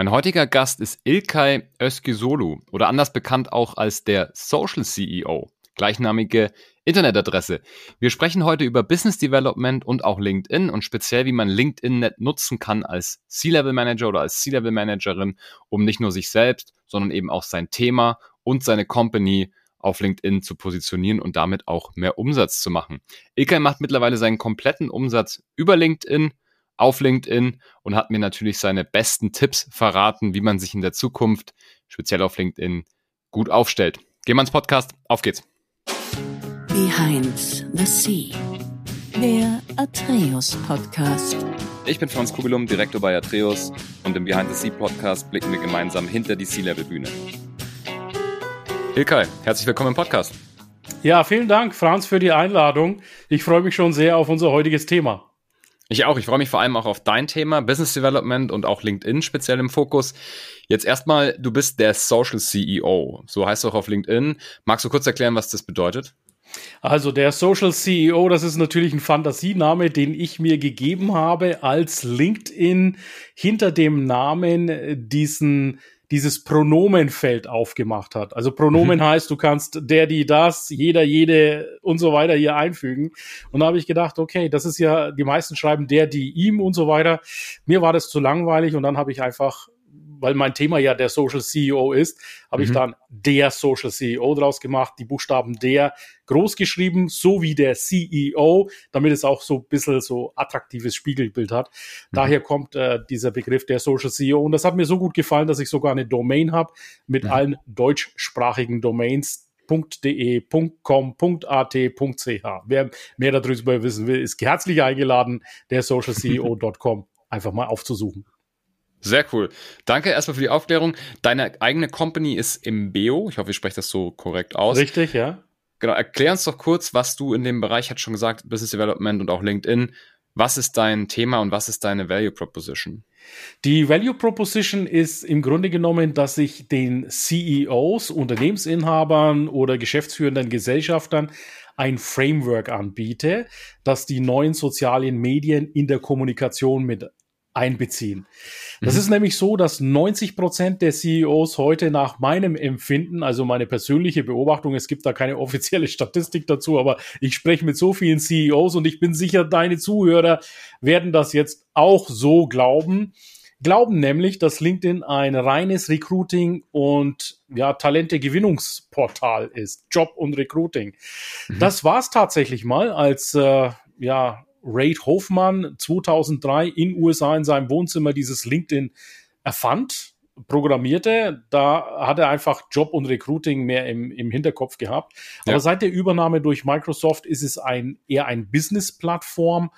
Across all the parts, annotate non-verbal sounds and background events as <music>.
Mein heutiger Gast ist Ilkay Özkisolu oder anders bekannt auch als der Social CEO, gleichnamige Internetadresse. Wir sprechen heute über Business Development und auch LinkedIn und speziell, wie man LinkedIn nutzen kann als C-Level Manager oder als C-Level Managerin, um nicht nur sich selbst, sondern eben auch sein Thema und seine Company auf LinkedIn zu positionieren und damit auch mehr Umsatz zu machen. Ilkay macht mittlerweile seinen kompletten Umsatz über LinkedIn, auf LinkedIn und hat mir natürlich seine besten Tipps verraten, wie man sich in der Zukunft, speziell auf LinkedIn, gut aufstellt. Gehen wir ins Podcast. Auf geht's. Behind the Sea. Der Atreus Podcast. Ich bin Franz Kugelum, Direktor bei Atreus und im Behind the Sea Podcast blicken wir gemeinsam hinter die Sea-Level Bühne. Ilkay, herzlich willkommen im Podcast. Ja, vielen Dank, Franz, für die Einladung. Ich freue mich schon sehr auf unser heutiges Thema. Ich auch. Ich freue mich vor allem auch auf dein Thema, Business Development und auch LinkedIn speziell im Fokus. Jetzt erstmal, du bist der Social CEO. So heißt es auch auf LinkedIn. Magst du kurz erklären, was das bedeutet? Also der Social CEO, das ist natürlich ein Fantasiename, den ich mir gegeben habe, als LinkedIn hinter dem Namen diesen dieses Pronomenfeld aufgemacht hat. Also Pronomen mhm. heißt, du kannst der, die, das, jeder, jede und so weiter hier einfügen. Und da habe ich gedacht, okay, das ist ja, die meisten schreiben der, die, ihm und so weiter. Mir war das zu langweilig und dann habe ich einfach weil mein Thema ja der Social CEO ist, habe mhm. ich dann der Social CEO draus gemacht, die Buchstaben der groß geschrieben, so wie der CEO, damit es auch so ein bisschen so attraktives Spiegelbild hat. Mhm. Daher kommt äh, dieser Begriff der Social CEO und das hat mir so gut gefallen, dass ich sogar eine Domain habe mit mhm. allen deutschsprachigen Domains, .de, .com, .at, .ch. Wer mehr darüber wissen will, ist herzlich eingeladen, der socialceo.com <laughs> einfach mal aufzusuchen. Sehr cool. Danke erstmal für die Aufklärung. Deine eigene Company ist Imbeo. Ich hoffe, ich spreche das so korrekt aus. Richtig, ja. Genau. Erklär uns doch kurz, was du in dem Bereich, hat schon gesagt, Business Development und auch LinkedIn. Was ist dein Thema und was ist deine Value Proposition? Die Value Proposition ist im Grunde genommen, dass ich den CEOs, Unternehmensinhabern oder geschäftsführenden Gesellschaftern ein Framework anbiete, das die neuen sozialen Medien in der Kommunikation mit einbeziehen. Das mhm. ist nämlich so, dass 90 Prozent der CEOs heute nach meinem Empfinden, also meine persönliche Beobachtung, es gibt da keine offizielle Statistik dazu, aber ich spreche mit so vielen CEOs und ich bin sicher, deine Zuhörer werden das jetzt auch so glauben. Glauben nämlich, dass LinkedIn ein reines Recruiting und ja, Talente-Gewinnungsportal ist. Job und Recruiting. Mhm. Das war es tatsächlich mal, als äh, ja, Raid Hofmann 2003 in USA in seinem Wohnzimmer dieses LinkedIn erfand, programmierte. Da hat er einfach Job und Recruiting mehr im, im Hinterkopf gehabt. Aber ja. seit der Übernahme durch Microsoft ist es ein, eher ein Business-Plattform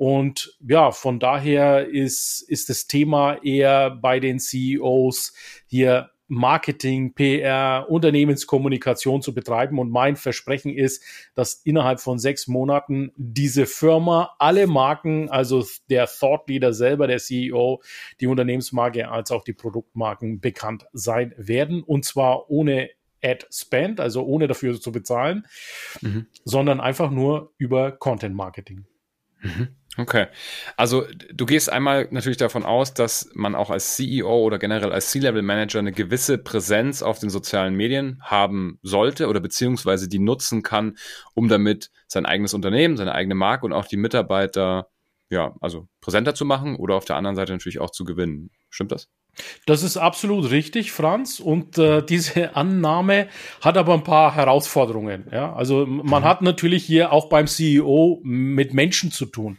und ja, von daher ist, ist das Thema eher bei den CEOs hier Marketing, PR, Unternehmenskommunikation zu betreiben. Und mein Versprechen ist, dass innerhalb von sechs Monaten diese Firma alle Marken, also der Thought Leader selber, der CEO, die Unternehmensmarke als auch die Produktmarken bekannt sein werden. Und zwar ohne Ad Spend, also ohne dafür zu bezahlen, mhm. sondern einfach nur über Content Marketing. Mhm. Okay. Also du gehst einmal natürlich davon aus, dass man auch als CEO oder generell als C-Level-Manager eine gewisse Präsenz auf den sozialen Medien haben sollte oder beziehungsweise die nutzen kann, um damit sein eigenes Unternehmen, seine eigene Marke und auch die Mitarbeiter, ja, also präsenter zu machen oder auf der anderen Seite natürlich auch zu gewinnen. Stimmt das? Das ist absolut richtig, Franz. Und äh, diese Annahme hat aber ein paar Herausforderungen. Ja? Also man mhm. hat natürlich hier auch beim CEO mit Menschen zu tun.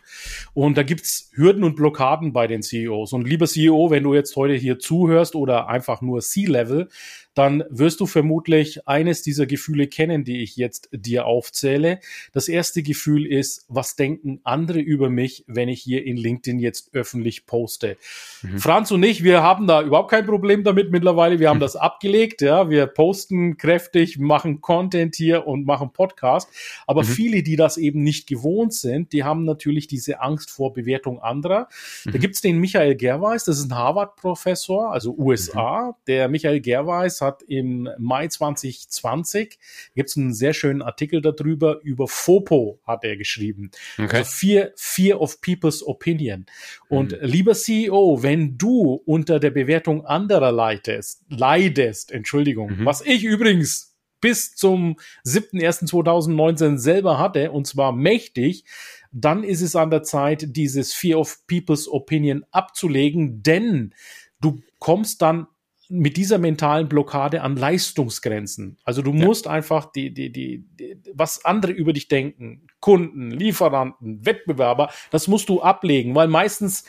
Und da gibt's Hürden und Blockaden bei den CEOs. Und lieber CEO, wenn du jetzt heute hier zuhörst oder einfach nur C-Level, dann wirst du vermutlich eines dieser Gefühle kennen, die ich jetzt dir aufzähle. Das erste Gefühl ist, was denken andere über mich, wenn ich hier in LinkedIn jetzt öffentlich poste? Mhm. Franz und ich, wir haben da überhaupt kein Problem damit mittlerweile. Wir haben mhm. das abgelegt, ja. Wir posten kräftig, machen Content hier und machen Podcast. Aber mhm. viele, die das eben nicht gewohnt sind, die haben natürlich diese Angst vor Bewertung anderer. Da mhm. gibt's den Michael Gerweis, das ist ein Harvard-Professor, also USA. Mhm. Der Michael Gerweis hat im Mai 2020, gibt es einen sehr schönen Artikel darüber, über FOPO hat er geschrieben. Okay. Also Fear, Fear of People's Opinion. Und mhm. lieber CEO, wenn du unter der Bewertung anderer leidest, leidest, Entschuldigung, mhm. was ich übrigens bis zum 7.1.2019 selber hatte, und zwar mächtig, dann ist es an der Zeit, dieses Fear of People's Opinion abzulegen, denn du kommst dann mit dieser mentalen Blockade an Leistungsgrenzen. Also du ja. musst einfach die, die, die, die, was andere über dich denken, Kunden, Lieferanten, Wettbewerber, das musst du ablegen, weil meistens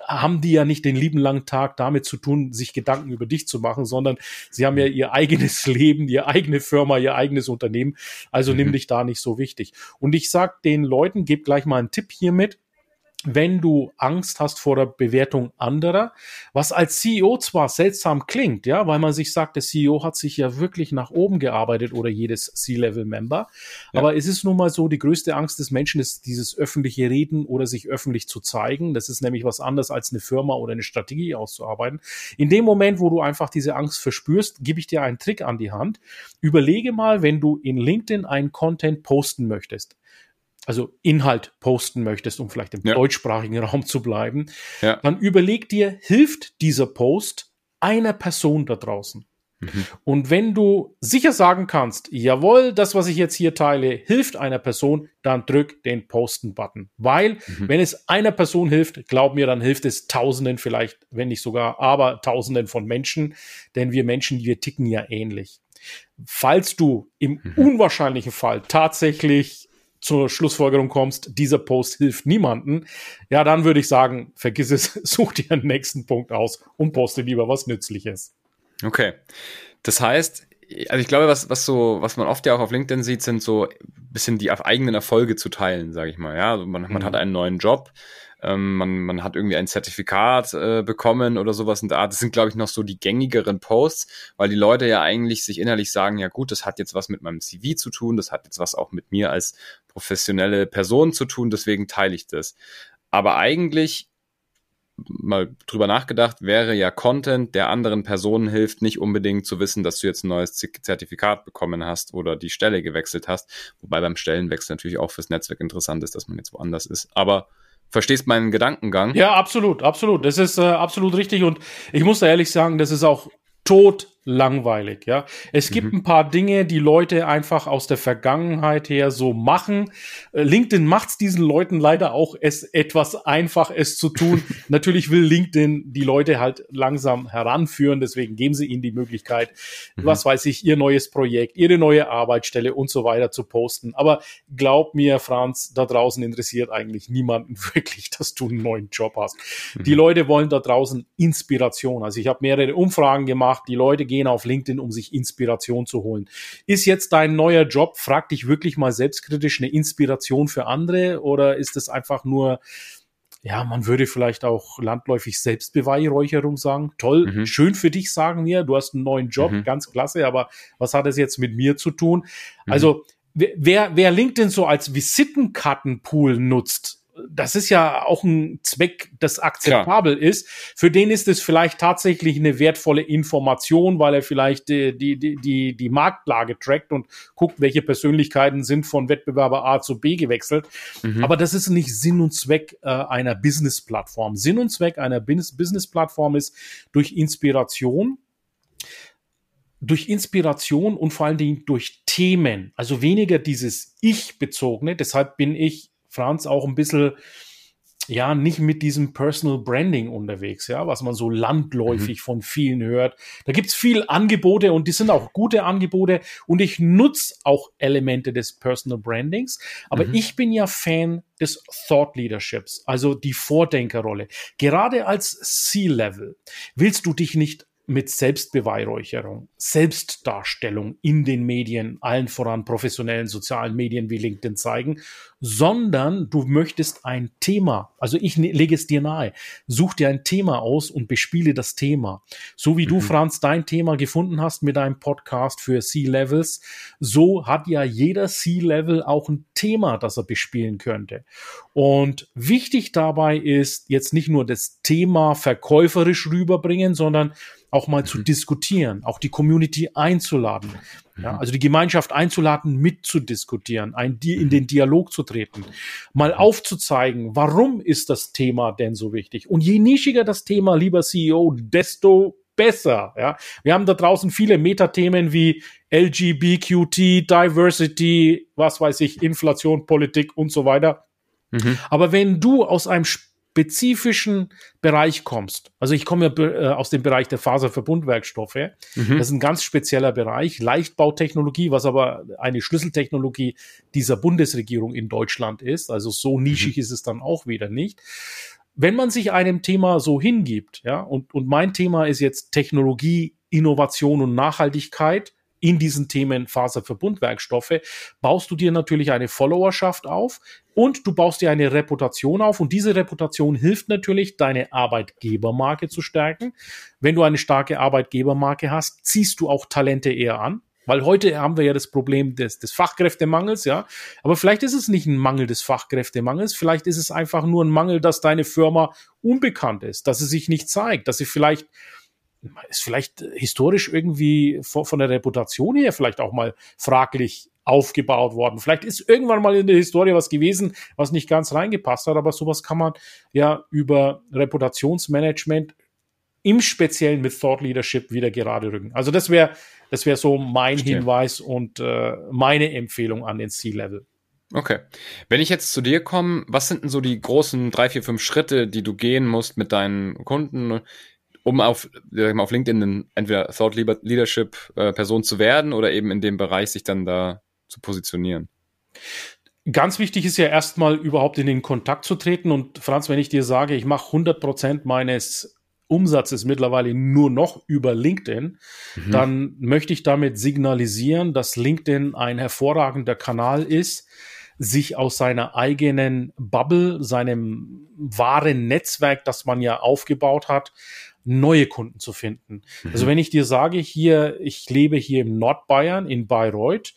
haben die ja nicht den lieben langen Tag damit zu tun, sich Gedanken über dich zu machen, sondern sie haben ja ihr eigenes <laughs> Leben, ihre eigene Firma, ihr eigenes Unternehmen. Also mhm. nimm dich da nicht so wichtig. Und ich sag den Leuten, gebe gleich mal einen Tipp hiermit wenn du Angst hast vor der Bewertung anderer, was als CEO zwar seltsam klingt, ja, weil man sich sagt, der CEO hat sich ja wirklich nach oben gearbeitet oder jedes C-Level-Member, ja. aber es ist nun mal so, die größte Angst des Menschen ist dieses öffentliche Reden oder sich öffentlich zu zeigen. Das ist nämlich was anderes als eine Firma oder eine Strategie auszuarbeiten. In dem Moment, wo du einfach diese Angst verspürst, gebe ich dir einen Trick an die Hand. Überlege mal, wenn du in LinkedIn einen Content posten möchtest also Inhalt posten möchtest, um vielleicht im ja. deutschsprachigen Raum zu bleiben, ja. dann überleg dir, hilft dieser Post einer Person da draußen? Mhm. Und wenn du sicher sagen kannst, jawohl, das, was ich jetzt hier teile, hilft einer Person, dann drück den Posten-Button. Weil, mhm. wenn es einer Person hilft, glaub mir, dann hilft es Tausenden vielleicht, wenn nicht sogar, aber Tausenden von Menschen, denn wir Menschen, wir ticken ja ähnlich. Falls du im mhm. unwahrscheinlichen Fall tatsächlich zur Schlussfolgerung kommst, dieser Post hilft niemanden, ja, dann würde ich sagen, vergiss es, <laughs> such dir einen nächsten Punkt aus und poste lieber was Nützliches. Okay. Das heißt, also ich glaube, was, was so, was man oft ja auch auf LinkedIn sieht, sind so bisschen die eigenen Erfolge zu teilen, sage ich mal. Ja, also man, man mhm. hat einen neuen Job, ähm, man, man hat irgendwie ein Zertifikat äh, bekommen oder sowas in der Art. Das sind, glaube ich, noch so die gängigeren Posts, weil die Leute ja eigentlich sich innerlich sagen, ja gut, das hat jetzt was mit meinem CV zu tun, das hat jetzt was auch mit mir als professionelle Person zu tun, deswegen teile ich das. Aber eigentlich mal drüber nachgedacht, wäre ja Content, der anderen Personen hilft, nicht unbedingt zu wissen, dass du jetzt ein neues Zertifikat bekommen hast oder die Stelle gewechselt hast. Wobei beim Stellenwechsel natürlich auch fürs Netzwerk interessant ist, dass man jetzt woanders ist. Aber Verstehst meinen Gedankengang? Ja, absolut, absolut. Das ist äh, absolut richtig und ich muss da ehrlich sagen, das ist auch tot langweilig, ja. Es gibt mhm. ein paar Dinge, die Leute einfach aus der Vergangenheit her so machen. Äh, LinkedIn macht es diesen Leuten leider auch es etwas einfach, es zu tun. <laughs> Natürlich will LinkedIn die Leute halt langsam heranführen, deswegen geben sie ihnen die Möglichkeit, mhm. was weiß ich, ihr neues Projekt, ihre neue Arbeitsstelle und so weiter zu posten. Aber glaub mir, Franz, da draußen interessiert eigentlich niemanden <laughs> wirklich, dass du einen neuen Job hast. Mhm. Die Leute wollen da draußen Inspiration. Also ich habe mehrere Umfragen gemacht, die Leute gehen gehen auf LinkedIn, um sich Inspiration zu holen. Ist jetzt dein neuer Job, frag dich wirklich mal selbstkritisch, eine Inspiration für andere oder ist es einfach nur ja, man würde vielleicht auch landläufig Selbstbeweihräucherung sagen. Toll, mhm. schön für dich, sagen wir. Du hast einen neuen Job, mhm. ganz klasse, aber was hat es jetzt mit mir zu tun? Mhm. Also, wer, wer LinkedIn so als Visitenkartenpool nutzt, das ist ja auch ein Zweck, das akzeptabel Klar. ist. Für den ist es vielleicht tatsächlich eine wertvolle Information, weil er vielleicht die, die, die, die Marktlage trackt und guckt, welche Persönlichkeiten sind von Wettbewerber A zu B gewechselt. Mhm. Aber das ist nicht Sinn und Zweck äh, einer Business-Plattform. Sinn und Zweck einer Business-Plattform ist durch Inspiration, durch Inspiration und vor allen Dingen durch Themen, also weniger dieses Ich-bezogene. Deshalb bin ich Franz auch ein bisschen ja, nicht mit diesem Personal Branding unterwegs, ja, was man so landläufig mhm. von vielen hört. Da gibt's viel Angebote und die sind auch gute Angebote und ich nutze auch Elemente des Personal Brandings, aber mhm. ich bin ja Fan des Thought Leaderships, also die Vordenkerrolle. Gerade als C-Level willst du dich nicht mit Selbstbeweihräucherung, Selbstdarstellung in den Medien, allen voran professionellen sozialen Medien wie LinkedIn zeigen, sondern du möchtest ein Thema, also ich ne, lege es dir nahe, such dir ein Thema aus und bespiele das Thema. So wie mhm. du, Franz, dein Thema gefunden hast mit deinem Podcast für C-Levels, so hat ja jeder C-Level auch ein Thema, das er bespielen könnte. Und wichtig dabei ist jetzt nicht nur das Thema verkäuferisch rüberbringen, sondern auch mal mhm. zu diskutieren, auch die Community einzuladen. Ja, mhm. also die Gemeinschaft einzuladen, mitzudiskutieren, ein, in den Dialog zu treten, mal mhm. aufzuzeigen, warum ist das Thema denn so wichtig? Und je nischiger das Thema, lieber CEO, desto besser. Ja, wir haben da draußen viele Metathemen wie LGBTQT, Diversity, was weiß ich, Inflation, Politik und so weiter. Mhm. Aber wenn du aus einem spezifischen Bereich kommst, also ich komme ja äh, aus dem Bereich der Faserverbundwerkstoffe, mhm. das ist ein ganz spezieller Bereich, Leichtbautechnologie, was aber eine Schlüsseltechnologie dieser Bundesregierung in Deutschland ist, also so nischig mhm. ist es dann auch wieder nicht. Wenn man sich einem Thema so hingibt, ja, und, und mein Thema ist jetzt Technologie, Innovation und Nachhaltigkeit, in diesen Themen Faserverbundwerkstoffe, baust du dir natürlich eine Followerschaft auf und du baust dir eine Reputation auf und diese Reputation hilft natürlich, deine Arbeitgebermarke zu stärken. Wenn du eine starke Arbeitgebermarke hast, ziehst du auch Talente eher an. Weil heute haben wir ja das Problem des, des Fachkräftemangels, ja. Aber vielleicht ist es nicht ein Mangel des Fachkräftemangels, vielleicht ist es einfach nur ein Mangel, dass deine Firma unbekannt ist, dass sie sich nicht zeigt, dass sie vielleicht ist vielleicht historisch irgendwie von der Reputation her vielleicht auch mal fraglich aufgebaut worden. Vielleicht ist irgendwann mal in der Historie was gewesen, was nicht ganz reingepasst hat, aber sowas kann man ja über Reputationsmanagement im Speziellen mit Thought Leadership wieder gerade rücken. Also das wäre das wäre so mein Verstehe. Hinweis und äh, meine Empfehlung an den C-Level. Okay. Wenn ich jetzt zu dir komme, was sind denn so die großen drei, vier, fünf Schritte, die du gehen musst mit deinen Kunden, um auf, auf LinkedIn entweder Thought Leadership äh, Person zu werden oder eben in dem Bereich sich dann da zu positionieren? Ganz wichtig ist ja erstmal überhaupt in den Kontakt zu treten. Und Franz, wenn ich dir sage, ich mache 100 Prozent meines Umsatzes mittlerweile nur noch über LinkedIn, mhm. dann möchte ich damit signalisieren, dass LinkedIn ein hervorragender Kanal ist, sich aus seiner eigenen Bubble, seinem wahren Netzwerk, das man ja aufgebaut hat, neue Kunden zu finden. Mhm. Also wenn ich dir sage, hier, ich lebe hier im Nordbayern in Bayreuth,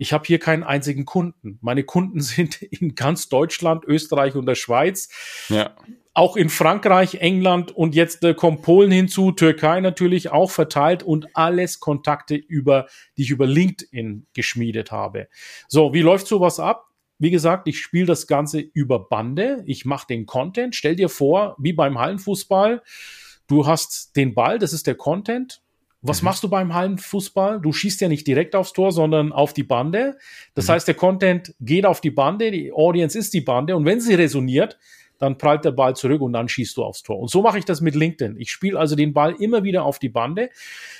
ich habe hier keinen einzigen Kunden. Meine Kunden <laughs> sind in ganz Deutschland, Österreich und der Schweiz. Ja. Auch in Frankreich, England und jetzt äh, kommt Polen hinzu, Türkei natürlich auch verteilt und alles Kontakte über, die ich über LinkedIn geschmiedet habe. So, wie läuft sowas ab? Wie gesagt, ich spiele das Ganze über Bande. Ich mache den Content. Stell dir vor, wie beim Hallenfußball, Du hast den Ball, das ist der Content. Was mhm. machst du beim Hallenfußball? Du schießt ja nicht direkt aufs Tor, sondern auf die Bande. Das mhm. heißt, der Content geht auf die Bande, die Audience ist die Bande und wenn sie resoniert, dann prallt der Ball zurück und dann schießt du aufs Tor. Und so mache ich das mit LinkedIn. Ich spiele also den Ball immer wieder auf die Bande.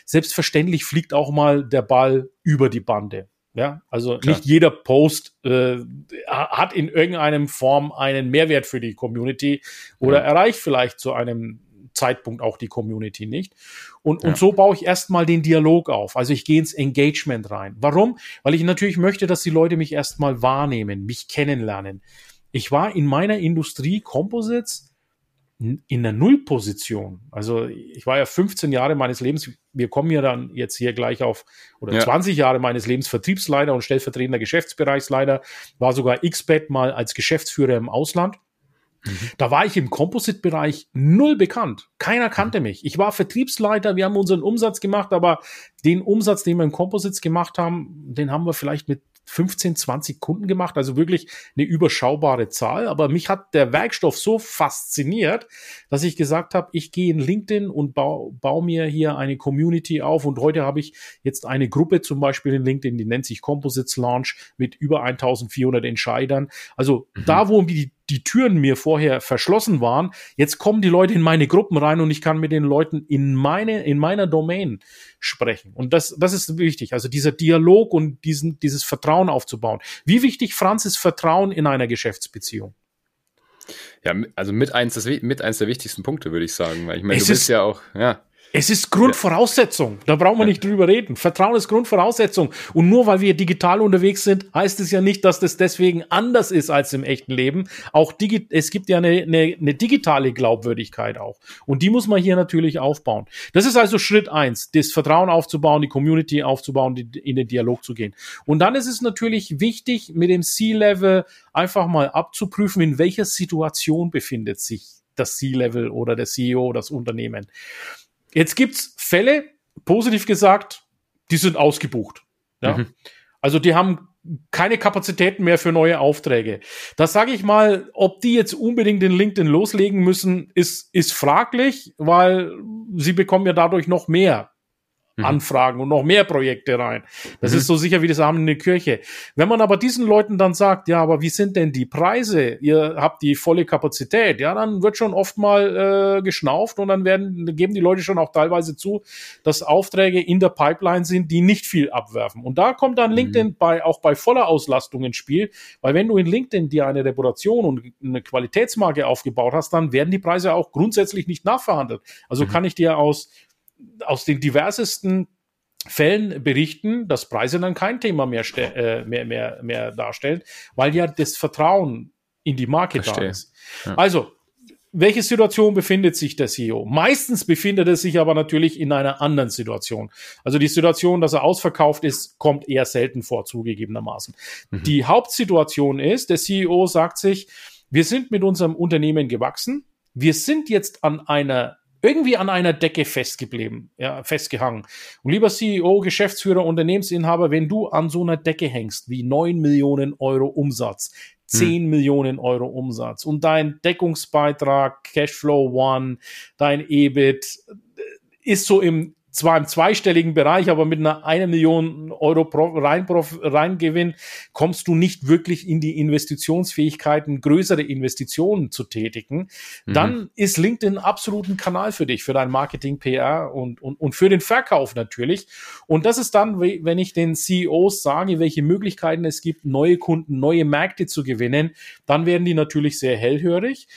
Selbstverständlich fliegt auch mal der Ball über die Bande. Ja, also Klar. nicht jeder Post äh, hat in irgendeinem Form einen Mehrwert für die Community oder ja. erreicht vielleicht zu einem Zeitpunkt auch die Community nicht. Und, ja. und so baue ich erstmal den Dialog auf. Also ich gehe ins Engagement rein. Warum? Weil ich natürlich möchte, dass die Leute mich erstmal wahrnehmen, mich kennenlernen. Ich war in meiner Industrie Composites in der Nullposition. Also ich war ja 15 Jahre meines Lebens, wir kommen ja dann jetzt hier gleich auf, oder ja. 20 Jahre meines Lebens Vertriebsleiter und stellvertretender Geschäftsbereichsleiter, war sogar XBET mal als Geschäftsführer im Ausland. Da war ich im Composite-Bereich null bekannt. Keiner kannte mich. Ich war Vertriebsleiter, wir haben unseren Umsatz gemacht, aber den Umsatz, den wir im Composites gemacht haben, den haben wir vielleicht mit 15, 20 Kunden gemacht, also wirklich eine überschaubare Zahl. Aber mich hat der Werkstoff so fasziniert, dass ich gesagt habe, ich gehe in LinkedIn und baue, baue mir hier eine Community auf. Und heute habe ich jetzt eine Gruppe zum Beispiel in LinkedIn, die nennt sich Composites Launch mit über 1400 Entscheidern. Also mhm. da, wo die die Türen mir vorher verschlossen waren. Jetzt kommen die Leute in meine Gruppen rein und ich kann mit den Leuten in meine, in meiner Domain sprechen. Und das, das ist wichtig. Also dieser Dialog und diesen, dieses Vertrauen aufzubauen. Wie wichtig, Franz, ist Vertrauen in einer Geschäftsbeziehung? Ja, also mit eins, des, mit eins der wichtigsten Punkte, würde ich sagen. Weil ich meine, es du bist ja auch, ja. Es ist Grundvoraussetzung. Da brauchen wir nicht drüber reden. Vertrauen ist Grundvoraussetzung. Und nur weil wir digital unterwegs sind, heißt es ja nicht, dass das deswegen anders ist als im echten Leben. Auch digi es gibt ja eine, eine, eine digitale Glaubwürdigkeit auch. Und die muss man hier natürlich aufbauen. Das ist also Schritt eins, das Vertrauen aufzubauen, die Community aufzubauen, die, in den Dialog zu gehen. Und dann ist es natürlich wichtig, mit dem C-Level einfach mal abzuprüfen, in welcher Situation befindet sich das C-Level oder der CEO, das Unternehmen. Jetzt gibt's Fälle, positiv gesagt, die sind ausgebucht. Ja? Mhm. Also die haben keine Kapazitäten mehr für neue Aufträge. Das sage ich mal, ob die jetzt unbedingt den LinkedIn loslegen müssen, ist, ist fraglich, weil sie bekommen ja dadurch noch mehr mhm. Anfragen und noch mehr Projekte rein. Das mhm. ist so sicher wie das Abend in der Kirche. Wenn man aber diesen Leuten dann sagt, ja, aber wie sind denn die Preise? Ihr habt die volle Kapazität, ja, dann wird schon oft mal äh, geschnauft und dann werden, geben die Leute schon auch teilweise zu, dass Aufträge in der Pipeline sind, die nicht viel abwerfen. Und da kommt dann mhm. LinkedIn bei, auch bei voller Auslastung ins Spiel, weil wenn du in LinkedIn dir eine Reputation und eine Qualitätsmarke aufgebaut hast, dann werden die Preise auch grundsätzlich nicht nachverhandelt. Also mhm. kann ich dir aus aus den diversesten Fällen berichten, dass Preise dann kein Thema mehr, äh, mehr, mehr, mehr darstellen, weil ja das Vertrauen in die Marke Verstehe. da ist. Ja. Also, welche Situation befindet sich der CEO? Meistens befindet er sich aber natürlich in einer anderen Situation. Also die Situation, dass er ausverkauft ist, kommt eher selten vor, zugegebenermaßen. Mhm. Die Hauptsituation ist, der CEO sagt sich, wir sind mit unserem Unternehmen gewachsen. Wir sind jetzt an einer irgendwie an einer Decke festgeblieben, ja, festgehangen. Und lieber CEO, Geschäftsführer, Unternehmensinhaber, wenn du an so einer Decke hängst, wie neun Millionen Euro Umsatz, zehn hm. Millionen Euro Umsatz und dein Deckungsbeitrag, Cashflow One, dein EBIT äh, ist so im zwar im zweistelligen Bereich, aber mit einer eine Million Euro rein, Reingewinn kommst du nicht wirklich in die Investitionsfähigkeiten, größere Investitionen zu tätigen. Mhm. Dann ist LinkedIn absolut ein Kanal für dich, für dein Marketing, PR und, und, und für den Verkauf natürlich. Und das ist dann, wenn ich den CEOs sage, welche Möglichkeiten es gibt, neue Kunden, neue Märkte zu gewinnen, dann werden die natürlich sehr hellhörig.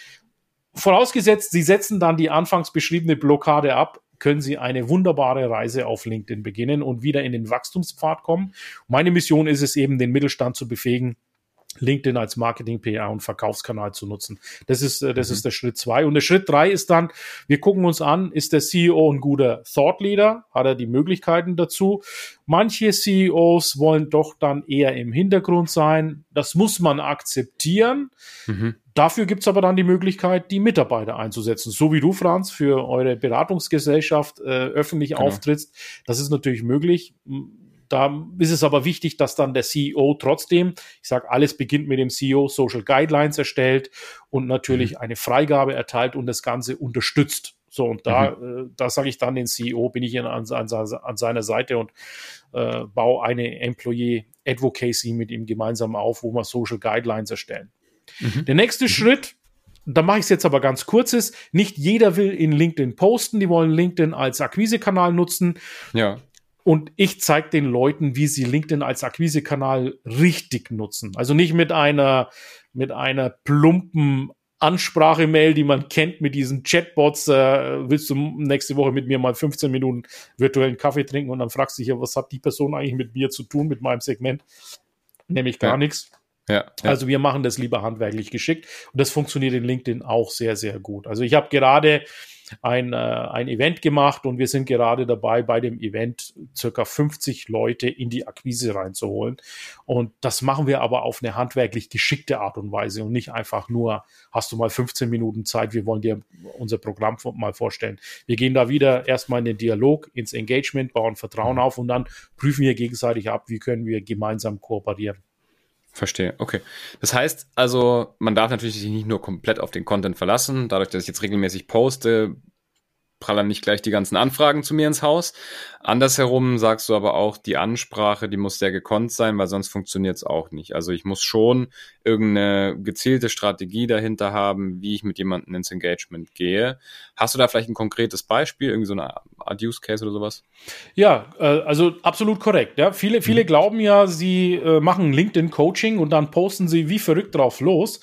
Vorausgesetzt, sie setzen dann die anfangs beschriebene Blockade ab, können Sie eine wunderbare Reise auf LinkedIn beginnen und wieder in den Wachstumspfad kommen. Meine Mission ist es eben, den Mittelstand zu befähigen, LinkedIn als Marketing, PR und Verkaufskanal zu nutzen. Das ist, äh, das mhm. ist der Schritt zwei. Und der Schritt drei ist dann, wir gucken uns an, ist der CEO ein guter Thought Leader? Hat er die Möglichkeiten dazu? Manche CEOs wollen doch dann eher im Hintergrund sein. Das muss man akzeptieren. Mhm. Dafür gibt's aber dann die Möglichkeit, die Mitarbeiter einzusetzen. So wie du, Franz, für eure Beratungsgesellschaft äh, öffentlich genau. auftrittst. Das ist natürlich möglich da ist es aber wichtig, dass dann der CEO trotzdem, ich sage, alles beginnt mit dem CEO, Social Guidelines erstellt und natürlich mhm. eine Freigabe erteilt und das Ganze unterstützt. So, und da, mhm. äh, da sage ich dann den CEO, bin ich an, an, an seiner Seite und äh, baue eine Employee Advocacy mit ihm gemeinsam auf, wo wir Social Guidelines erstellen. Mhm. Der nächste mhm. Schritt, da mache ich es jetzt aber ganz kurz ist, nicht jeder will in LinkedIn posten, die wollen LinkedIn als Akquisekanal nutzen. Ja. Und ich zeige den Leuten, wie sie LinkedIn als Akquisekanal richtig nutzen. Also nicht mit einer, mit einer plumpen Ansprache-Mail, die man kennt mit diesen Chatbots. Äh, willst du nächste Woche mit mir mal 15 Minuten virtuellen Kaffee trinken und dann fragst du dich ja, was hat die Person eigentlich mit mir zu tun, mit meinem Segment? Nämlich gar ja. nichts. Ja, ja, Also wir machen das lieber handwerklich geschickt und das funktioniert in LinkedIn auch sehr, sehr gut. Also ich habe gerade ein, äh, ein Event gemacht und wir sind gerade dabei, bei dem Event circa 50 Leute in die Akquise reinzuholen. Und das machen wir aber auf eine handwerklich geschickte Art und Weise und nicht einfach nur, hast du mal 15 Minuten Zeit, wir wollen dir unser Programm mal vorstellen. Wir gehen da wieder erstmal in den Dialog, ins Engagement, bauen Vertrauen mhm. auf und dann prüfen wir gegenseitig ab, wie können wir gemeinsam kooperieren. Verstehe, okay. Das heißt also, man darf natürlich sich nicht nur komplett auf den Content verlassen. Dadurch, dass ich jetzt regelmäßig poste, prallern nicht gleich die ganzen Anfragen zu mir ins Haus. Andersherum sagst du aber auch, die Ansprache, die muss sehr gekonnt sein, weil sonst funktioniert es auch nicht. Also ich muss schon irgendeine gezielte Strategie dahinter haben, wie ich mit jemandem ins Engagement gehe. Hast du da vielleicht ein konkretes Beispiel, irgendwie so eine Art Use Case oder sowas? Ja, äh, also absolut korrekt. Ja, viele, viele mhm. glauben ja, sie äh, machen LinkedIn Coaching und dann posten sie wie verrückt drauf los.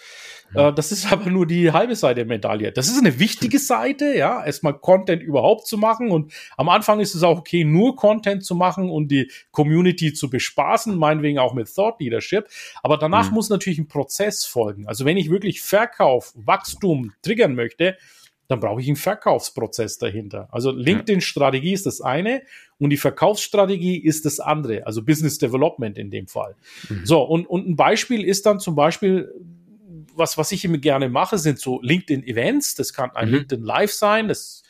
Äh, das ist aber nur die halbe Seite der Medaille. Das ist eine wichtige Seite, ja, erstmal Content überhaupt zu machen. Und am Anfang ist es auch okay, nur Content zu machen und die Community zu bespaßen, meinetwegen auch mit Thought Leadership. Aber danach mhm. muss natürlich ein Prozess folgen. Also wenn ich wirklich Verkauf, Wachstum triggern möchte, dann brauche ich einen Verkaufsprozess dahinter. Also LinkedIn-Strategie ist das eine und die Verkaufsstrategie ist das andere, also Business Development in dem Fall. Mhm. So, und, und ein Beispiel ist dann zum Beispiel, was, was ich immer gerne mache, sind so LinkedIn-Events. Das kann ein mhm. LinkedIn Live sein, das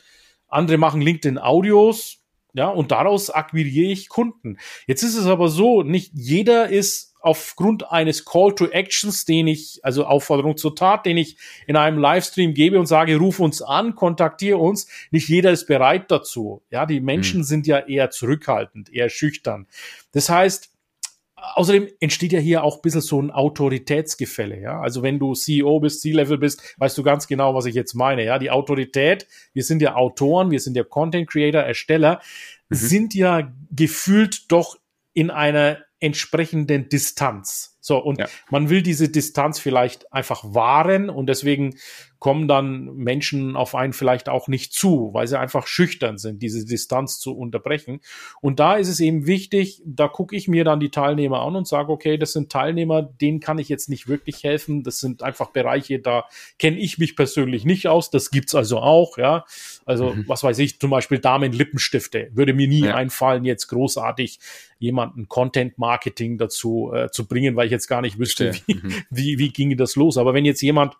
andere machen LinkedIn Audios, ja, und daraus akquiriere ich Kunden. Jetzt ist es aber so, nicht jeder ist aufgrund eines Call to Actions, den ich, also Aufforderung zur Tat, den ich in einem Livestream gebe und sage, ruf uns an, kontaktiere uns. Nicht jeder ist bereit dazu. Ja, die Menschen mhm. sind ja eher zurückhaltend, eher schüchtern. Das heißt, Außerdem entsteht ja hier auch ein bisschen so ein Autoritätsgefälle, ja. Also wenn du CEO bist, C-Level bist, weißt du ganz genau, was ich jetzt meine, ja. Die Autorität, wir sind ja Autoren, wir sind ja Content Creator, Ersteller, mhm. sind ja gefühlt doch in einer entsprechenden Distanz. So, und ja. man will diese Distanz vielleicht einfach wahren und deswegen kommen dann Menschen auf einen vielleicht auch nicht zu, weil sie einfach schüchtern sind, diese Distanz zu unterbrechen. Und da ist es eben wichtig, da gucke ich mir dann die Teilnehmer an und sage, okay, das sind Teilnehmer, denen kann ich jetzt nicht wirklich helfen. Das sind einfach Bereiche, da kenne ich mich persönlich nicht aus. Das gibt's also auch, ja. Also, mhm. was weiß ich, zum Beispiel Damen-Lippenstifte. Würde mir nie ja. einfallen, jetzt großartig jemanden Content-Marketing dazu äh, zu bringen, weil ich jetzt gar nicht wüsste, wie, mhm. wie, wie ginge das los. Aber wenn jetzt jemand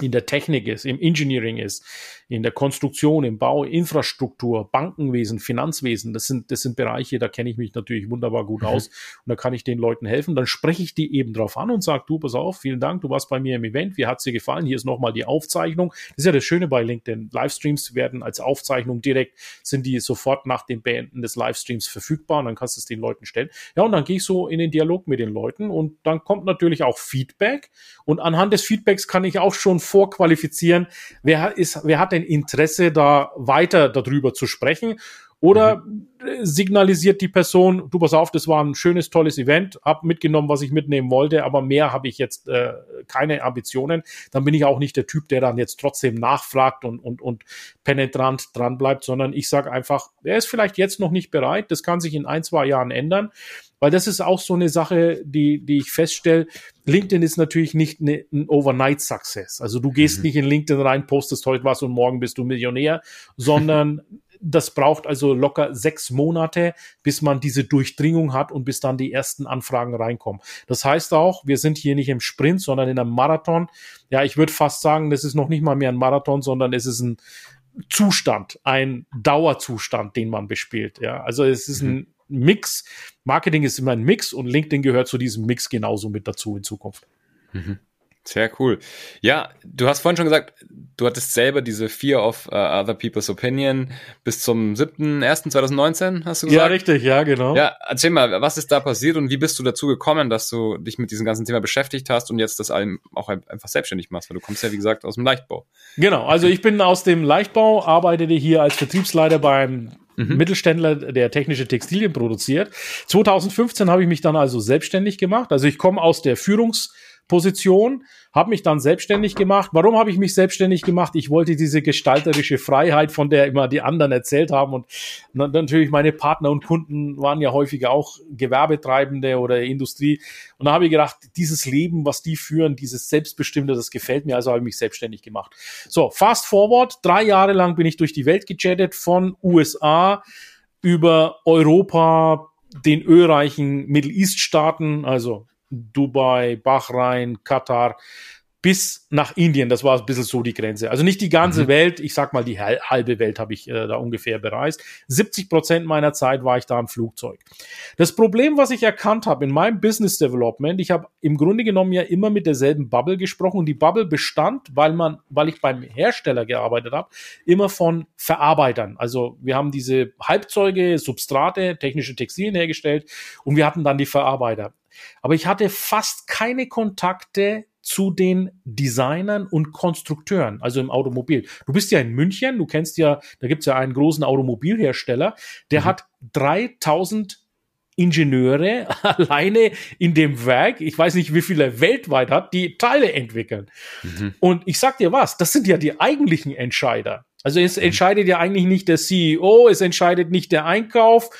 in der Technik ist, im Engineering ist, in der Konstruktion, im Bau, Infrastruktur, Bankenwesen, Finanzwesen, das sind, das sind Bereiche, da kenne ich mich natürlich wunderbar gut mhm. aus und da kann ich den Leuten helfen. Dann spreche ich die eben drauf an und sage, du, pass auf, vielen Dank, du warst bei mir im Event, wie hat's dir gefallen? Hier ist nochmal die Aufzeichnung. Das ist ja das Schöne bei LinkedIn. Livestreams werden als Aufzeichnung direkt, sind die sofort nach dem Beenden des Livestreams verfügbar und dann kannst du es den Leuten stellen. Ja, und dann gehe ich so in den Dialog mit den Leuten und dann kommt natürlich auch Feedback und anhand des Feedbacks kann ich auch schon vorqualifizieren, wer ist, wer hat denn Interesse, da weiter darüber zu sprechen? Oder mhm. signalisiert die Person, du pass auf, das war ein schönes, tolles Event, hab mitgenommen, was ich mitnehmen wollte, aber mehr habe ich jetzt äh, keine Ambitionen. Dann bin ich auch nicht der Typ, der dann jetzt trotzdem nachfragt und, und, und penetrant dran bleibt, sondern ich sage einfach, er ist vielleicht jetzt noch nicht bereit, das kann sich in ein, zwei Jahren ändern. Weil das ist auch so eine Sache, die, die ich feststelle. LinkedIn ist natürlich nicht eine, ein Overnight-Success. Also du gehst mhm. nicht in LinkedIn rein, postest heute was und morgen bist du Millionär, <laughs> sondern das braucht also locker sechs Monate, bis man diese Durchdringung hat und bis dann die ersten Anfragen reinkommen. Das heißt auch, wir sind hier nicht im Sprint, sondern in einem Marathon. Ja, ich würde fast sagen, das ist noch nicht mal mehr ein Marathon, sondern es ist ein Zustand, ein Dauerzustand, den man bespielt. Ja, also es ist ein mhm. Mix. Marketing ist immer ein Mix und LinkedIn gehört zu diesem Mix genauso mit dazu in Zukunft. Mhm. Sehr cool. Ja, du hast vorhin schon gesagt, du hattest selber diese Fear of uh, Other People's Opinion bis zum 7.1.2019, hast du gesagt? Ja, richtig, ja, genau. Ja, erzähl mal, was ist da passiert und wie bist du dazu gekommen, dass du dich mit diesem ganzen Thema beschäftigt hast und jetzt das allem auch einfach selbstständig machst, weil du kommst ja, wie gesagt, aus dem Leichtbau. Genau, also ich bin aus dem Leichtbau, arbeitete hier als Vertriebsleiter beim Mhm. Mittelständler, der technische Textilien produziert. 2015 habe ich mich dann also selbstständig gemacht. Also ich komme aus der Führungsposition, habe mich dann selbstständig gemacht. Warum habe ich mich selbstständig gemacht? Ich wollte diese gestalterische Freiheit, von der immer die anderen erzählt haben. Und natürlich meine Partner und Kunden waren ja häufiger auch Gewerbetreibende oder Industrie. Und da habe ich gedacht, dieses Leben, was die führen, dieses Selbstbestimmte, das gefällt mir. Also habe ich mich selbstständig gemacht. So, fast forward. Drei Jahre lang bin ich durch die Welt gechattet von USA über Europa, den ölreichen Middle East Staaten, also Dubai, Bahrain, Katar bis nach Indien. Das war ein bisschen so die Grenze. Also nicht die ganze mhm. Welt, ich sag mal die halbe Welt habe ich äh, da ungefähr bereist. 70 Prozent meiner Zeit war ich da im Flugzeug. Das Problem, was ich erkannt habe in meinem Business Development, ich habe im Grunde genommen ja immer mit derselben Bubble gesprochen und die Bubble bestand, weil man, weil ich beim Hersteller gearbeitet habe, immer von Verarbeitern. Also wir haben diese Halbzeuge, Substrate, technische Textilien hergestellt und wir hatten dann die Verarbeiter. Aber ich hatte fast keine Kontakte zu den Designern und Konstrukteuren, also im Automobil. Du bist ja in München, du kennst ja, da gibt's ja einen großen Automobilhersteller, der mhm. hat 3000 Ingenieure <laughs> alleine in dem Werk, ich weiß nicht, wie viele er weltweit hat, die Teile entwickeln. Mhm. Und ich sag dir was, das sind ja die eigentlichen Entscheider. Also es mhm. entscheidet ja eigentlich nicht der CEO, es entscheidet nicht der Einkauf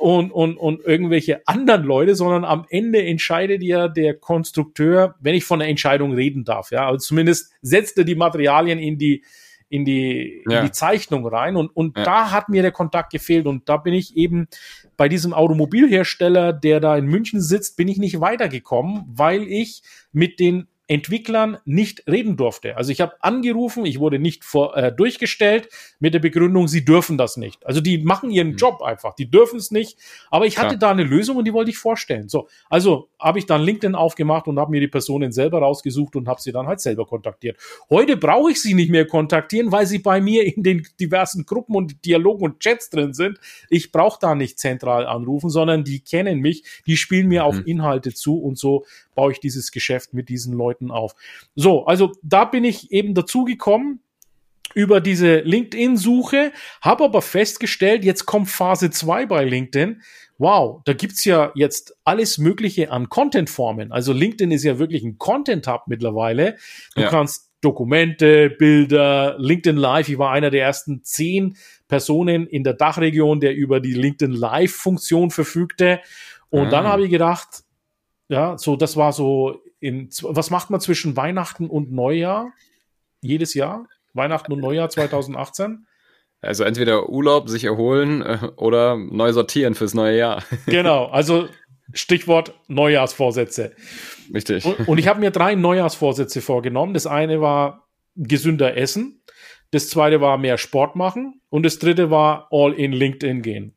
und, und, und irgendwelche anderen Leute, sondern am Ende entscheidet ja der Konstrukteur, wenn ich von der Entscheidung reden darf, ja, also zumindest setzt er die Materialien in die, in die, ja. in die Zeichnung rein. Und, und ja. da hat mir der Kontakt gefehlt. Und da bin ich eben bei diesem Automobilhersteller, der da in München sitzt, bin ich nicht weitergekommen, weil ich mit den Entwicklern nicht reden durfte. Also ich habe angerufen, ich wurde nicht vor, äh, durchgestellt mit der Begründung, sie dürfen das nicht. Also die machen ihren mhm. Job einfach, die dürfen es nicht. Aber ich hatte ja. da eine Lösung und die wollte ich vorstellen. So, also habe ich dann LinkedIn aufgemacht und habe mir die Personen selber rausgesucht und habe sie dann halt selber kontaktiert. Heute brauche ich sie nicht mehr kontaktieren, weil sie bei mir in den diversen Gruppen und Dialogen und Chats drin sind. Ich brauche da nicht zentral anrufen, sondern die kennen mich, die spielen mir mhm. auch Inhalte zu und so baue ich dieses Geschäft mit diesen Leuten auf. So, also da bin ich eben dazu gekommen über diese LinkedIn-Suche, habe aber festgestellt, jetzt kommt Phase 2 bei LinkedIn. Wow, da gibt's ja jetzt alles Mögliche an Content-Formen. Also LinkedIn ist ja wirklich ein Content-Hub mittlerweile. Du ja. kannst Dokumente, Bilder, LinkedIn Live. Ich war einer der ersten zehn Personen in der Dachregion, der über die LinkedIn Live-Funktion verfügte. Und mhm. dann habe ich gedacht, ja, so, das war so in, was macht man zwischen Weihnachten und Neujahr? Jedes Jahr? Weihnachten und Neujahr 2018? Also entweder Urlaub, sich erholen äh, oder neu sortieren fürs neue Jahr. <laughs> Genau, also Stichwort Neujahrsvorsätze. Richtig. Und, und ich habe mir drei Neujahrsvorsätze vorgenommen. Das eine war gesünder essen, das zweite war mehr Sport machen und das dritte war all in LinkedIn gehen.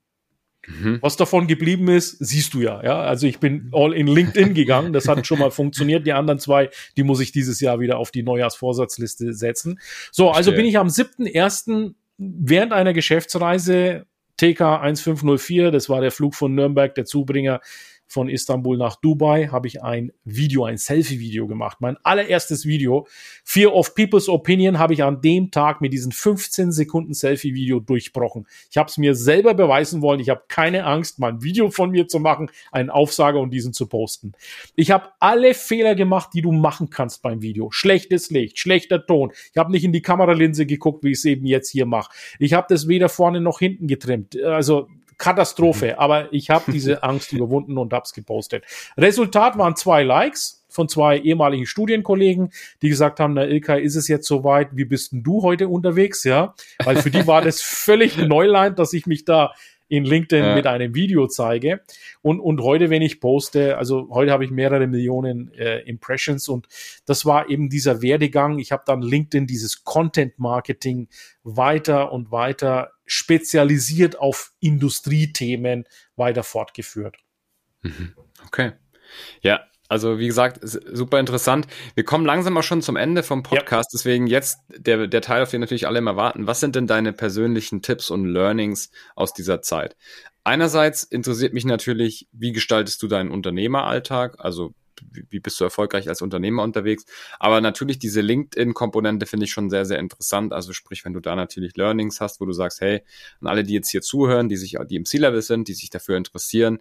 Mhm. Was davon geblieben ist, siehst du ja, ja. Also ich bin all in LinkedIn gegangen. Das hat schon mal <laughs> funktioniert. Die anderen zwei, die muss ich dieses Jahr wieder auf die Neujahrsvorsatzliste setzen. So, also bin ich am 7.1. während einer Geschäftsreise TK 1504, das war der Flug von Nürnberg, der Zubringer von Istanbul nach Dubai habe ich ein Video, ein Selfie-Video gemacht. Mein allererstes Video. Fear of People's Opinion habe ich an dem Tag mit diesen 15 Sekunden Selfie-Video durchbrochen. Ich habe es mir selber beweisen wollen. Ich habe keine Angst, mal ein Video von mir zu machen, einen Aufsager und diesen zu posten. Ich habe alle Fehler gemacht, die du machen kannst beim Video. Schlechtes Licht, schlechter Ton. Ich habe nicht in die Kameralinse geguckt, wie ich es eben jetzt hier mache. Ich habe das weder vorne noch hinten getrimmt. Also Katastrophe. Mhm. Aber ich habe diese <laughs> Angst überwunden und habe es gepostet. Resultat waren zwei Likes von zwei ehemaligen Studienkollegen, die gesagt haben, na Ilka, ist es jetzt soweit, wie bist denn du heute unterwegs, ja? Weil für die war das <laughs> völlig Neuland, dass ich mich da in LinkedIn ja. mit einem Video zeige. Und, und heute, wenn ich poste, also heute habe ich mehrere Millionen äh, Impressions und das war eben dieser Werdegang. Ich habe dann LinkedIn dieses Content Marketing weiter und weiter spezialisiert auf Industriethemen weiter fortgeführt. Mhm. Okay. Ja, also wie gesagt, super interessant. Wir kommen langsam auch schon zum Ende vom Podcast, ja. deswegen jetzt der, der Teil, auf den natürlich alle immer warten. Was sind denn deine persönlichen Tipps und Learnings aus dieser Zeit? Einerseits interessiert mich natürlich, wie gestaltest du deinen Unternehmeralltag? Also wie bist du erfolgreich als Unternehmer unterwegs? Aber natürlich diese LinkedIn-Komponente finde ich schon sehr, sehr interessant. Also sprich, wenn du da natürlich Learnings hast, wo du sagst, hey, an alle, die jetzt hier zuhören, die sich, die im C-Level sind, die sich dafür interessieren,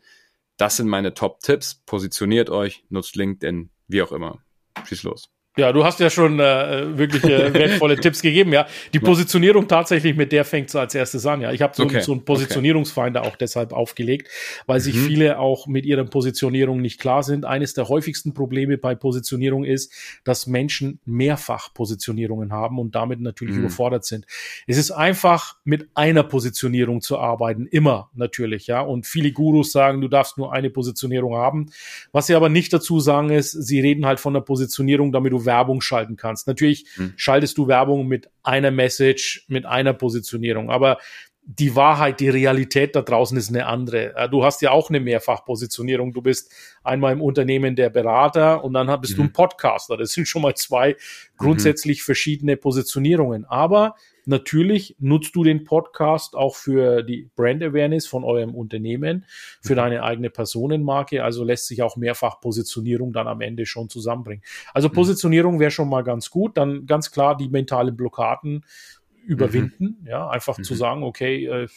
das sind meine Top-Tipps. Positioniert euch, nutzt LinkedIn, wie auch immer. Schieß los. Ja, du hast ja schon äh, wirklich äh, <laughs> wertvolle Tipps gegeben, ja. Die Positionierung tatsächlich, mit der fängt es als erstes an, ja. Ich habe so, okay. so einen Positionierungsfinder okay. auch deshalb aufgelegt, weil sich mhm. viele auch mit ihrer Positionierung nicht klar sind. Eines der häufigsten Probleme bei Positionierung ist, dass Menschen mehrfach Positionierungen haben und damit natürlich mhm. überfordert sind. Es ist einfach, mit einer Positionierung zu arbeiten, immer natürlich, ja. Und viele Gurus sagen, du darfst nur eine Positionierung haben. Was sie aber nicht dazu sagen ist, sie reden halt von der Positionierung, damit du Werbung schalten kannst. Natürlich hm. schaltest du Werbung mit einer Message, mit einer Positionierung, aber die Wahrheit, die Realität da draußen ist eine andere. Äh, du hast ja auch eine Mehrfachpositionierung. Du bist einmal im Unternehmen der Berater und dann bist mhm. du ein Podcaster. Das sind schon mal zwei grundsätzlich mhm. verschiedene Positionierungen. Aber Natürlich nutzt du den Podcast auch für die Brand Awareness von eurem Unternehmen, für mhm. deine eigene Personenmarke. Also lässt sich auch mehrfach Positionierung dann am Ende schon zusammenbringen. Also mhm. Positionierung wäre schon mal ganz gut. Dann ganz klar die mentalen Blockaden überwinden. Mhm. Ja, einfach mhm. zu sagen, okay, äh,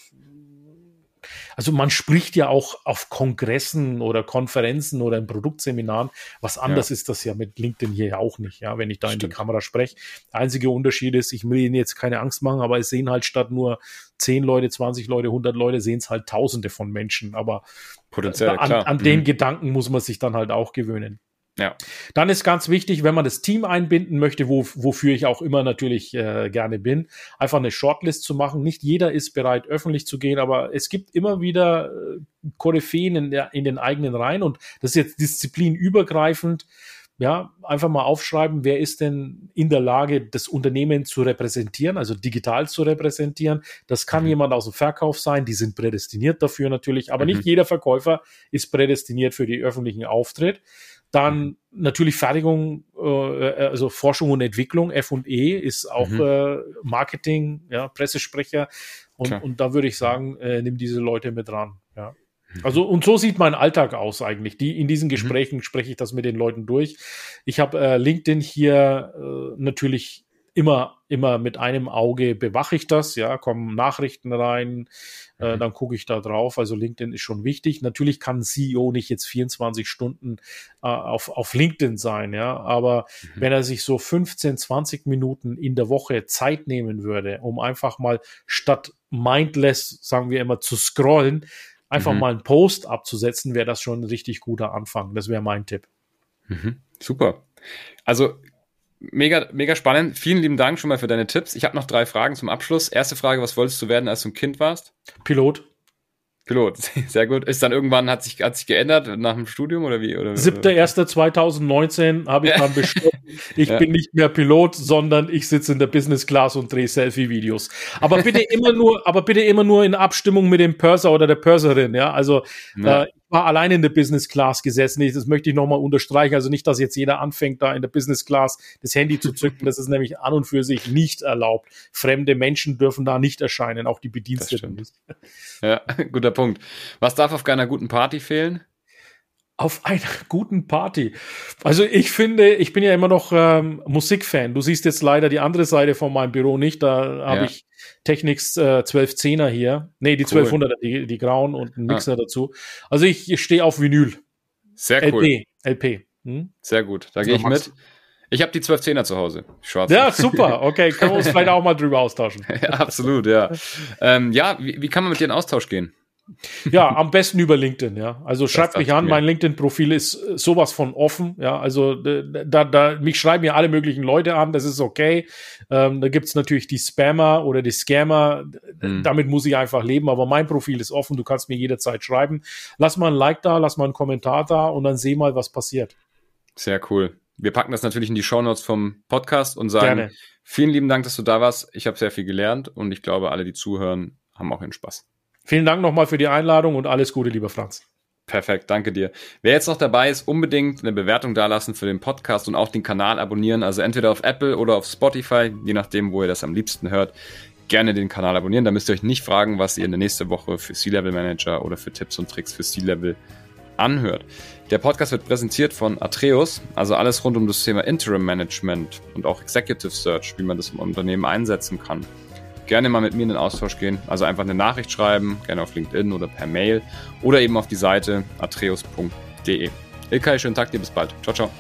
also man spricht ja auch auf Kongressen oder Konferenzen oder in Produktseminaren. Was anders ja. ist das ja mit LinkedIn hier ja auch nicht, ja, wenn ich da Stimmt. in die Kamera spreche. Der einzige Unterschied ist, ich will Ihnen jetzt keine Angst machen, aber es sehen halt statt nur 10 Leute, 20 Leute, 100 Leute, sehen es halt Tausende von Menschen. Aber Potenziell, an, an mhm. den Gedanken muss man sich dann halt auch gewöhnen. Ja. Dann ist ganz wichtig, wenn man das Team einbinden möchte, wo, wofür ich auch immer natürlich äh, gerne bin, einfach eine Shortlist zu machen. Nicht jeder ist bereit, öffentlich zu gehen, aber es gibt immer wieder äh, Koryphäen in, der, in den eigenen Reihen und das ist jetzt disziplinübergreifend. Ja, einfach mal aufschreiben, wer ist denn in der Lage, das Unternehmen zu repräsentieren, also digital zu repräsentieren. Das kann mhm. jemand aus dem Verkauf sein, die sind prädestiniert dafür natürlich, aber mhm. nicht jeder Verkäufer ist prädestiniert für die öffentlichen Auftritt. Dann natürlich Fertigung, äh, also Forschung und Entwicklung, F&E ist auch mhm. äh, Marketing, ja, Pressesprecher. Und, und da würde ich sagen, äh, nimm diese Leute mit ran. Ja. Mhm. Also und so sieht mein Alltag aus eigentlich. Die in diesen mhm. Gesprächen mhm. spreche ich das mit den Leuten durch. Ich habe äh, LinkedIn hier äh, natürlich immer, immer mit einem Auge bewache ich das, ja, kommen Nachrichten rein, äh, mhm. dann gucke ich da drauf. Also LinkedIn ist schon wichtig. Natürlich kann CEO nicht jetzt 24 Stunden äh, auf, auf LinkedIn sein, ja, aber mhm. wenn er sich so 15, 20 Minuten in der Woche Zeit nehmen würde, um einfach mal statt mindless, sagen wir immer, zu scrollen, einfach mhm. mal einen Post abzusetzen, wäre das schon ein richtig guter Anfang. Das wäre mein Tipp. Mhm. Super. Also mega, mega spannend. Vielen lieben Dank schon mal für deine Tipps. Ich habe noch drei Fragen zum Abschluss. Erste Frage, was wolltest du werden, als du ein Kind warst? Pilot. Pilot, <laughs> sehr gut. Ist dann irgendwann, hat sich, hat sich geändert nach dem Studium oder wie? Oder, 7.1.2019 habe ich dann beschlossen, <laughs> ich ja. bin nicht mehr Pilot, sondern ich sitze in der Business Class und drehe Selfie-Videos. Aber bitte immer nur, aber bitte immer nur in Abstimmung mit dem Purser oder der Purserin, ja. Also ja. Äh, war allein in der Business Class gesessen. Das möchte ich nochmal unterstreichen. Also nicht, dass jetzt jeder anfängt, da in der Business Class das Handy zu zücken. Das ist nämlich an und für sich nicht erlaubt. Fremde Menschen dürfen da nicht erscheinen, auch die Bediensteten nicht. Ja, <laughs> guter Punkt. Was darf auf keiner guten Party fehlen? Auf einer <laughs> guten Party. Also ich finde, ich bin ja immer noch ähm, Musikfan. Du siehst jetzt leider die andere Seite von meinem Büro nicht. Da habe ja. ich Technics äh, 1210er hier. Nee, die cool. 1200er, die, die grauen und einen Mixer ah. dazu. Also ich, ich stehe auf Vinyl. Sehr LP, cool. LP. Hm? Sehr gut. Da gehe ich mit. Ich habe die 1210er zu Hause. Schwarz. Ja, super. Okay, können wir uns vielleicht auch mal drüber austauschen. <laughs> ja, absolut, ja. Ähm, ja, wie, wie kann man mit dir in Austausch gehen? Ja, am besten über LinkedIn, ja. Also schreibt mich an, mein LinkedIn-Profil ist äh, sowas von offen, ja. Also da, da, mich schreiben ja alle möglichen Leute an, das ist okay. Ähm, da gibt's natürlich die Spammer oder die Scammer, hm. damit muss ich einfach leben, aber mein Profil ist offen, du kannst mir jederzeit schreiben. Lass mal ein Like da, lass mal einen Kommentar da und dann seh mal, was passiert. Sehr cool. Wir packen das natürlich in die Shownotes vom Podcast und sagen Gerne. vielen lieben Dank, dass du da warst. Ich habe sehr viel gelernt und ich glaube, alle, die zuhören, haben auch ihren Spaß. Vielen Dank nochmal für die Einladung und alles Gute, lieber Franz. Perfekt, danke dir. Wer jetzt noch dabei ist, unbedingt eine Bewertung dalassen für den Podcast und auch den Kanal abonnieren. Also entweder auf Apple oder auf Spotify, je nachdem, wo ihr das am liebsten hört. Gerne den Kanal abonnieren. Da müsst ihr euch nicht fragen, was ihr in der nächsten Woche für C-Level Manager oder für Tipps und Tricks für C-Level anhört. Der Podcast wird präsentiert von Atreus, also alles rund um das Thema Interim Management und auch Executive Search, wie man das im Unternehmen einsetzen kann gerne mal mit mir in den Austausch gehen. Also einfach eine Nachricht schreiben, gerne auf LinkedIn oder per Mail oder eben auf die Seite atreus.de. Ilkay, schönen Tag dir, bis bald. Ciao, ciao.